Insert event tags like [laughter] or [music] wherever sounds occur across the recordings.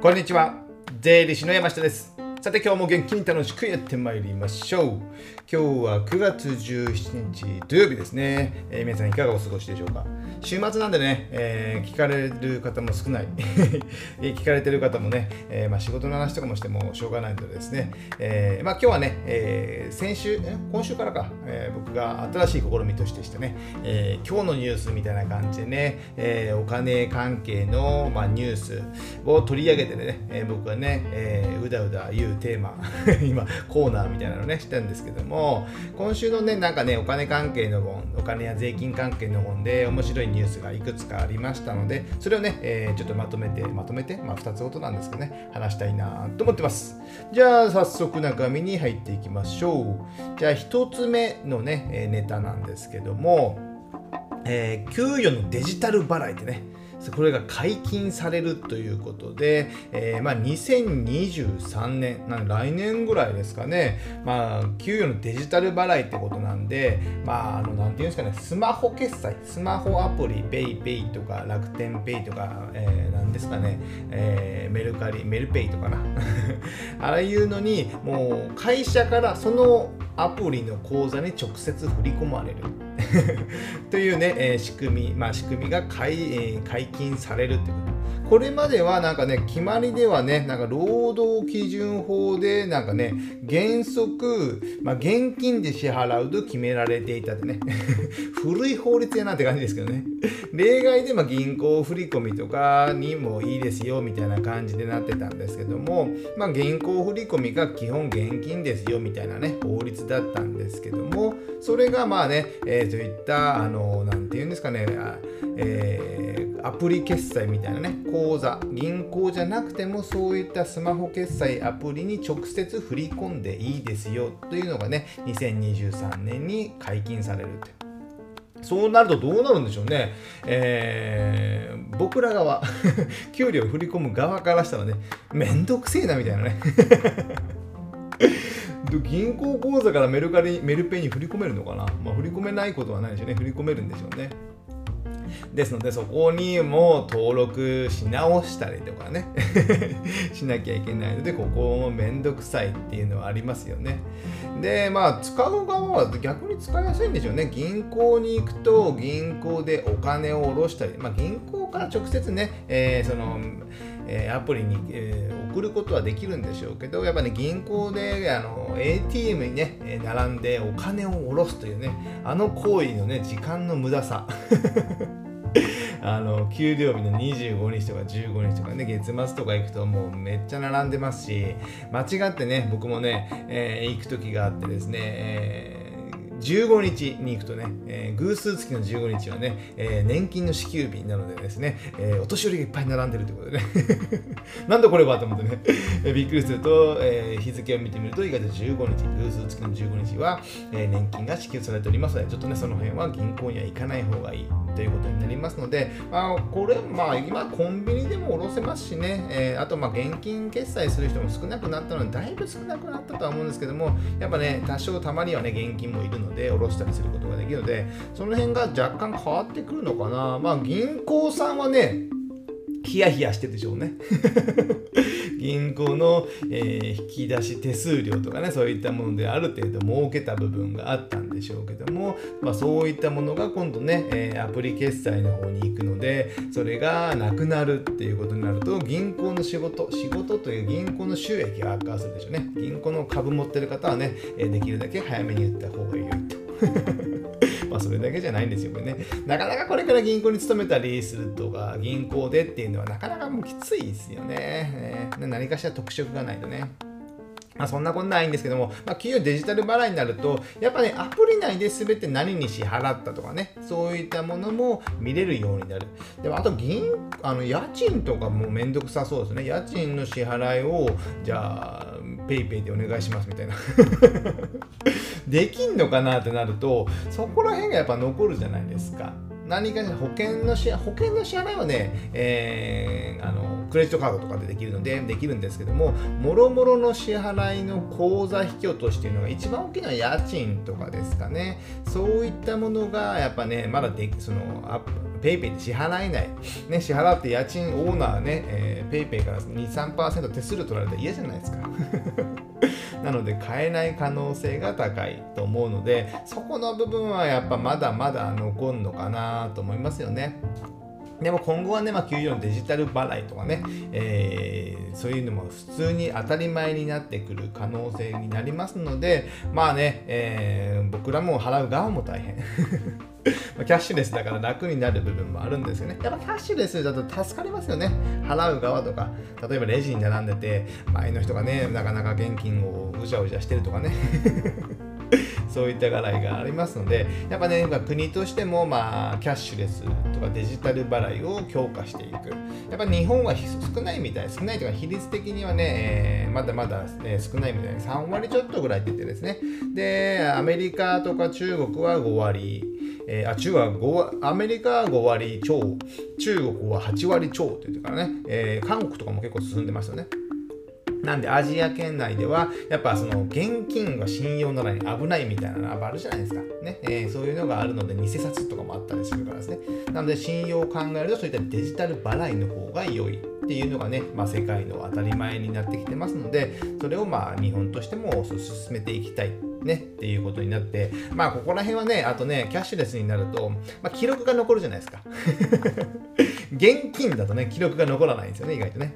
こんにちは。税理士の山下です。さて今日も元気に楽しくやってまいりましょう。今日は9月17日土曜日ですね、えー、皆さんいかがお過ごしでしょうか？週末なんでね、えー、聞かれる方も少ない。[laughs] 聞かれてる方もね、えー、まあ、仕事の話とかもしてもしょうがないのでですね、えー、まあ、今日はね、え先週今週からか、え僕が新しい試みとしてしてね、え今日のニュースみたいな感じでね、えお金関係の、まあ、ニュースを取り上げてね、え僕はね、えうだうだ言うテーマ [laughs] 今コーナーみたいなのねしてるんですけども今週のねなんかねお金関係の本お金や税金関係の本で面白いニュースがいくつかありましたのでそれをね、えー、ちょっとまとめてまとめてまあ2つほどなんですけどね話したいなと思ってます。じゃあ早速中身に入っていきましょう。じゃあ1つ目のねネタなんですけどもえー、給与のデジタル払いってねこれが解禁されるということで、えー、まあ、2023年な来年ぐらいですかね、まあ、給与のデジタル払いってことなんで、まあ、あのなんていうんですかね、スマホ決済、スマホアプリ、PayPay とか楽天 Pay とか、えー、なんですかね、えー、メルカリ、メルペイとかな、[laughs] ああいうのに、もう会社からそのアプリの口座に直接振り込まれる。というね、えー、仕組み、まあ、仕組みが解,、えー、解禁されるってこと。これまではなんかね、決まりではね、なんか労働基準法でなんかね、原則、まあ、現金で支払うと決められていたってね、[laughs] 古い法律やなって感じですけどね。例外でま銀行振込とかにもいいですよみたいな感じでなってたんですけども、まあ、銀行振込が基本現金ですよみたいなね、法律だったんですけども、それがまあね、えー、そういった、あの、なんていうんですかね、えーアプリ決済みたいなね口座銀行じゃなくてもそういったスマホ決済アプリに直接振り込んでいいですよというのがね2023年に解禁されるってそうなるとどうなるんでしょうね。えー、僕ら側、[laughs] 給料振り込む側からしたらね、めんどくせえなみたいなね。[laughs] 銀行口座からメルカリ、メルペイに振り込めるのかなまあ、振り込めないことはないでしょうね。振り込めるんでしょうね。ですのでそこにも登録し直したりとかね。[laughs] しなきゃいけないのでここもめんどくさいっていうのはありますよね。でまあ使う側は逆に使いやすいんでしょうね。銀行に行くと銀行でお金を下ろしたり、まあ、銀行から直接ね、えー、そのえアプリに、え送ることはできるんでしょうけどやっぱね銀行であの ATM にね並んでお金を下ろすというねあの行為のね時間の無駄さ。あの給料日の25日とか15日とかね月末とか行くともうめっちゃ並んでますし間違ってね僕もね、えー、行く時があってですね、えー15日に行くとね、えー、偶数月の15日はね、えー、年金の支給日なのでですね、えー、お年寄りがいっぱい並んでるということでね。[laughs] なんだこれはと思ってね、えー、びっくりすると、えー、日付を見てみると意外と15日、偶数月の15日は、えー、年金が支給されておりますので、ちょっとね、その辺は銀行には行かない方がいいということになりますので、まあ、これ、まあ、今コンビニでも下ろせますしね、えー、あと、まあ、現金決済する人も少なくなったので、だいぶ少なくなったとは思うんですけども、やっぱね、多少たまにはね、現金もいるので、で下ろしたりすることができるのでその辺が若干変わってくるのかな。まあ銀行さんはねヒヤヒヤしてるでしょうね。[laughs] 銀行の、えー、引き出し手数料とかねそういったものである程度儲けた部分があったんでしょうけども、まあ、そういったものが今度ね、えー、アプリ決済の方に行くのでそれがなくなるっていうことになると銀行の仕事仕事という銀行の収益が悪化するでしょうね。銀行の株持ってる方はねえできるだけ早めに言った方がいいよ。[laughs] まあそれだけじゃないんですよね。なかなかこれから銀行に勤めたりするとか、銀行でっていうのはなかなかもうきついですよね。ね何かしら特色がないとね。まあ、そんなことないんですけども、まあ、企業デジタル払いになると、やっぱね、アプリ内で全て何に支払ったとかね、そういったものも見れるようになる。でも、あと銀、あの、家賃とかもめんどくさそうですね。家賃の支払いを、じゃあ、PayPay でお願いしますみたいなできんのかなってなるとそこら辺がやっぱ残るじゃないですか。何かしら保険の支保険の支払いはね、えー、あのクレジットカードとかでできるのでできるんですけどももろもろの支払いの口座引き落としっていうのが一番大きな家賃とかですかねそういったものがやっぱねまだでそのアップペイペイで支払えない、ね、支払って家賃オーナーね、えー、ペイペイから2、3%手数料取られたら嫌じゃないですか。なので買えない可能性が高いと思うのでそこの部分はやっぱまだまだ残るのかなと思いますよね。でも今後はね、まあ、給料のデジタル払いとかね、えー、そういうのも普通に当たり前になってくる可能性になりますので、まあね、えー、僕らも払う側も大変。[laughs] まキャッシュレスだから楽になる部分もあるんですよね。やっぱキャッシュレスだと助かりますよね。払う側とか、例えばレジに並んでて、前の人がね、なかなか現金をうじゃうじゃしてるとかね。[laughs] そういった払いがありますので、やっぱね、国としても、まあ、キャッシュレスとかデジタル払いを強化していく。やっぱ日本は少ないみたい、少ないというか、比率的にはね、えー、まだまだ、えー、少ないみたいに3割ちょっとぐらいって言ってですね。で、アメリカとか中国は5割。えー、あ中は5アメリカは5割超、中国は8割超って言ってからね、えー、韓国とかも結構進んでますよね。なんでアジア圏内ではやっぱその現金が信用ならに危ないみたいなのがあるじゃないですか。ねえー、そういうのがあるので偽札とかもあったりするからですね。なので信用を考えるとそういったデジタル払いの方が良いっていうのがね、まあ、世界の当たり前になってきてますのでそれをまあ日本としても進めていきたいね、っていうことになって、まあ、ここら辺はね、あとね、キャッシュレスになると、まあ、記録が残るじゃないですか。[laughs] 現金だとね、記録が残らないんですよね、意外とね。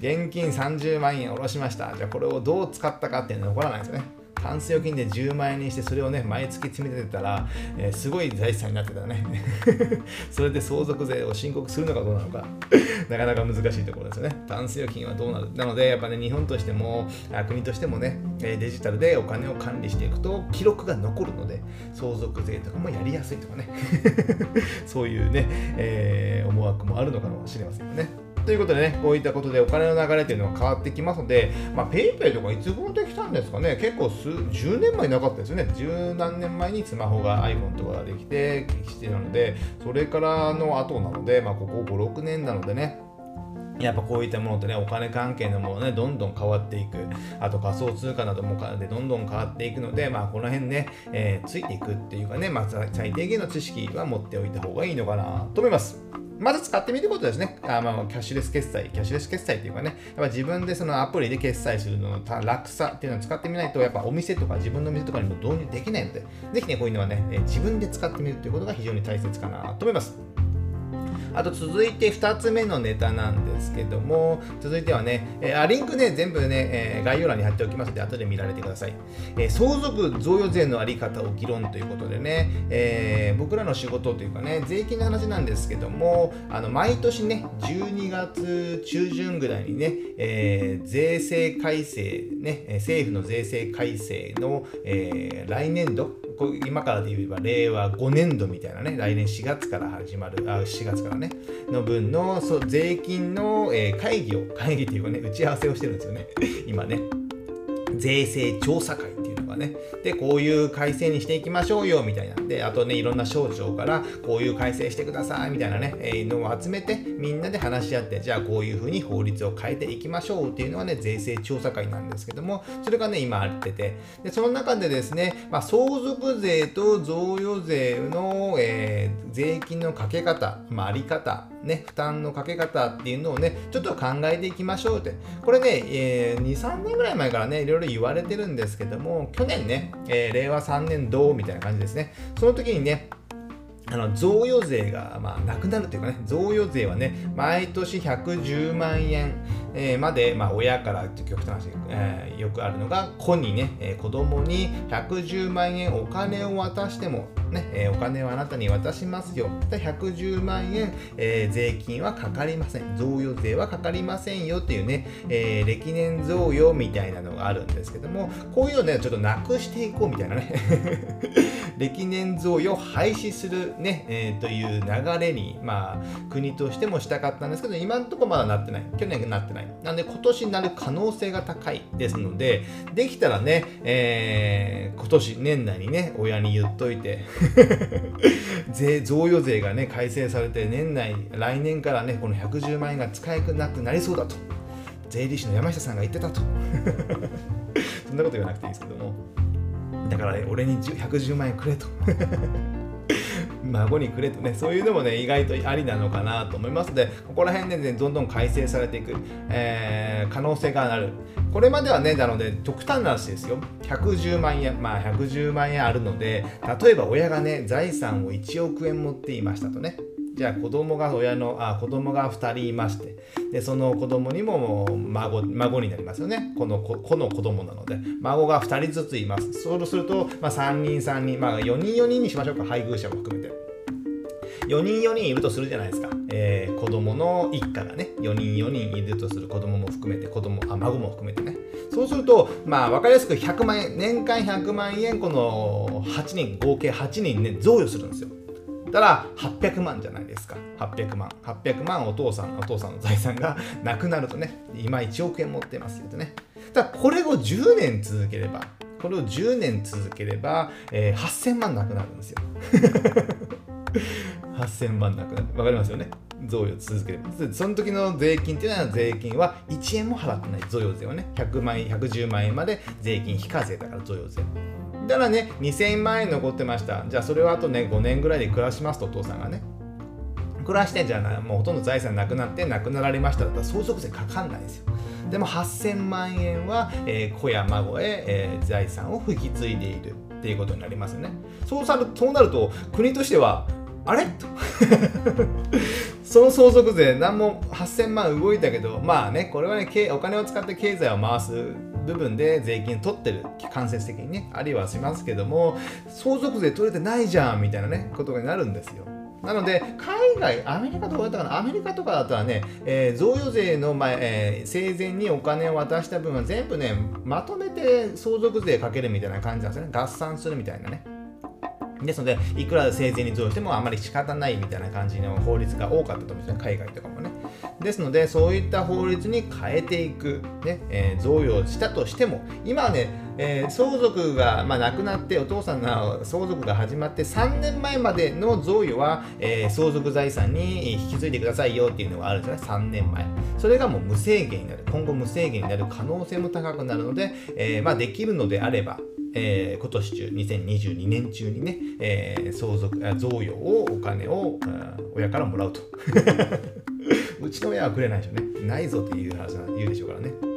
現金30万円下ろしました。じゃあ、これをどう使ったかっていうのは残らないんですよね。タンス預金で10万円にしてそれをね毎月積み立てたら、えー、すごい財産になってたね。[laughs] それで相続税を申告するのかどうなのか。[laughs] なかなか難しいところですよね。タンス預金はどうなる？なのでやっぱね日本としても国としてもねデジタルでお金を管理していくと記録が残るので相続税とかもやりやすいとかね。[laughs] そういうね、えー、思惑もあるのかもしれませんよね。ということでね、こういったことでお金の流れというのが変わってきますので、まあ、ペイペイとかいつ頃できたんですかね、結構数、10年前なかったですよね。十何年前にスマホが iPhone とかができて、してなので、それからの後なので、まあ、ここ5、6年なのでね、やっぱこういったものとね、お金関係のものね、どんどん変わっていく。あと仮想通貨などもでどんどん変わっていくので、まあこの辺ね、えー、ついていくっていうかね、まあ最低限の知識は持っておいた方がいいのかなと思います。まず使ってみることですね。あまあ、キャッシュレス決済、キャッシュレス決済っていうかね、やっぱ自分でそのアプリで決済するのの楽さっていうのを使ってみないと、やっぱお店とか自分の店とかにも導入できないので、ぜひね、こういうのはね、自分で使ってみるということが非常に大切かなと思います。あと続いて2つ目のネタなんですけども、続いてはね、えー、リンクね、全部ね、えー、概要欄に貼っておきますので、後で見られてください。えー、相続贈与税のあり方を議論ということでね、え僕らの仕事というかね、税金の話なんですけども、あの毎年ね、12月中旬ぐらいにね、え税制改正、ね、政府の税制改正の、え来年度、今からで言えば令和5年度みたいなね、来年4月から始まる、あ4月からね、の分のそ税金の、えー、会議を、会議というかね、打ち合わせをしてるんですよね、今ね。税制調査会ね。で、こういう改正にしていきましょうよみたいな。で、あとね、いろんな省庁からこういう改正してくださいみたいなね、えー、のを集めてみんなで話し合って、じゃあこういうふうに法律を変えていきましょうっていうのはね、税制調査会なんですけども、それがね、今あってて、で、その中でですね、まあ、相続税と贈与税の、えー、税金のかけ方、まあ、あり方、ね、負担のかけ方っていうのをね、ちょっと考えていきましょうって。これね、えー、2、3年ぐらい前からね、いろいろ言われてるんですけども、去年ね、えー、令和3年度みたいな感じですね。その時にね、あの贈与税が、まあ、なくなるというかね、贈与税はね、毎年110万円、えー、まで、まあ、親からって極端な話、えー、よくあるのが、子にね、えー、子供に110万円お金を渡しても、ね、えー、お金をあなたに渡しますよ。で110万円、えー、税金はかかりません。贈与税はかかりませんよっていうね、えー、歴年贈与みたいなのがあるんですけども、こういうのね、ちょっとなくしていこうみたいなね。[laughs] 歴年贈与を廃止するね、えー、という流れに、まあ、国としてもしたかったんですけど、今のところまだなってない。去年なってない。なんで今年になる可能性が高いですので、できたらね、えー、今年年内にね、親に言っといて [laughs] 税贈与税がね改正されて年内来年からねこの110万円が使えなくなりそうだと。税理士の山下さんが言ってたと。[laughs] そんなこと言わなくていいですけども。だから、ね、俺に110万円くれと。孫にくれとね、そういうのもね、意外とありなのかなと思いますので、ここら辺でね、どんどん改正されていく、えー、可能性がある。これまではね、なので、極端な話ですよ。110万円、まあ110万円あるので、例えば親がね、財産を1億円持っていましたとね。じゃあ子供が親のあ子供が2人いましてでその子供にも孫孫になりますよね。この子子の子供なので。孫が2人ずついます。そうすると、まあ、3人3人、まあ、4人4人にしましょうか。配偶者も含めて。4人4人いるとするじゃないですか、えー、子供の一家がね。4人4人いるとする。子供も含めて子供あ孫も含めてね。そうするとまあ分かりやすく100万円年間100万円この8人合計8人ね贈与するんですよ。たら800万じゃないですか。800万。800万お父さんお父さんの財産がなくなるとね今1億円持ってますよとね。ただこれを10年続ければこれを10年続ければ、えー、8000万なくなるんですよ。8000万なくなるわかりますよね？贈与続ければその時の税金っていうのは税金は1円も払ってない贈与税はね100万円110万円まで税金非課税だから贈与税。だからね2000万円残ってました。じゃあそれをあとね5年ぐらいで暮らしますとお父さんがね。暮らしてんじゃあもうほとんど財産なくなってなくなられましただったら相続税かかんないですよ。でも8000万円は、えー、子や孫へ、えー、財産を引き継いでいるっていうことになりますよね。そうさるそうなると国としてはあれ？と [laughs] その相続税何も8000万動いたけどまあねこれはねお金を使って経済を回す部分で税金取ってる間接的にねありはしますけども相続税取れてないじゃんみたいなねことになるんですよなので、海外、アメリカとかだったかな、アメリカとかだったらね、えー、贈与税の前、えー、生前にお金を渡した分は全部ね、まとめて相続税かけるみたいな感じなんですよね。合算するみたいなね。ですので、いくら生前に贈与してもあまり仕方ないみたいな感じの法律が多かったと思うんですね、海外とかもね。ですので、そういった法律に変えていく、ねえー、贈与したとしても、今はね、えー、相続が、まあ、亡くなってお父さんの相続が始まって3年前までの贈与は、えー、相続財産に引き継いでくださいよっていうのがあるんですね3年前。それがもう無制限になる。今後無制限になる可能性も高くなるので、え、まあ、できるのであればえー、今年中、2022年中にね、えー、相続、贈与を、お金を、親からもらうと。[laughs] うちの親はくれないでしょうね。ないぞっていう話言うでしょうからね。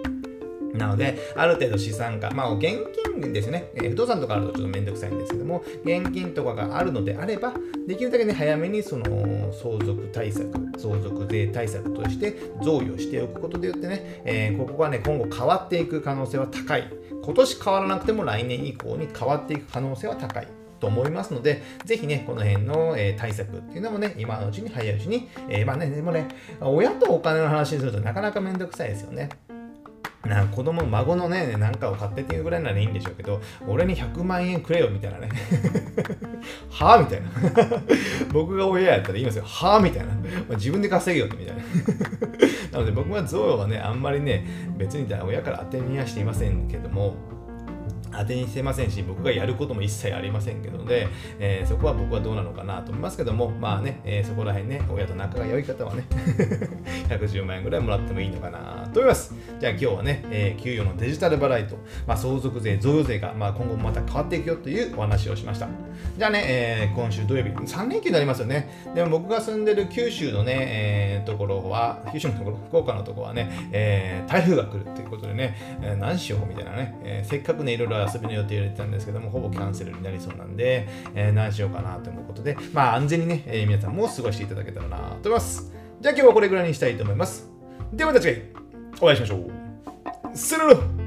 なので、ある程度資産家、まあ、現金ですね、えー、不動産とかあるとちょっとめんどくさいんですけども、現金とかがあるのであれば、できるだけね、早めにその相続対策、相続税対策として贈与しておくことでよってね、えー、ここがね、今後変わっていく可能性は高い。今年変わらなくても来年以降に変わっていく可能性は高い。と思いますので、ぜひね、この辺の、えー、対策っていうのもね、今のうちに早いうちに、えー、まあね、でもね、親とお金の話にするとなかなかめんどくさいですよね。な子供、孫のね、なんかを買ってっていうぐらいならいいんでしょうけど、俺に100万円くれよみたいなね。[laughs] はぁみたいな。[laughs] 僕が親やったら言いますよ。はぁみたいな。自分で稼げよってみたいな。[laughs] なので僕は贈与はね、あんまりね、別に親から当てにはしていませんけども、当てにしてませんし、僕がやることも一切ありませんけどで、えー、そこは僕はどうなのかなと思いますけども、まあね、えー、そこら辺ね、親と仲が良い方はね、110万円ぐらいもらってもいいのかなと思います。じゃあ今日はね、えー、給与のデジタル払いと、まあ、相続税、贈与税が、まあ、今後もまた変わっていくよというお話をしました。じゃあね、えー、今週土曜日、3連休になりますよね。でも僕が住んでる九州のね、えー、ところは、九州のところ、福岡のところはね、えー、台風が来るということでね、えー、何しようみたいなね、えー、せっかくね、いろいろ遊びの予定入れてたんですけども、ほぼキャンセルになりそうなんで、えー、何しようかなと思うことで、まあ安全にね、えー、皆さんも過ごしていただけたらなと思います。じゃあ今日はこれぐらいにしたいと思います。ではまた次回お会いしましょう。するる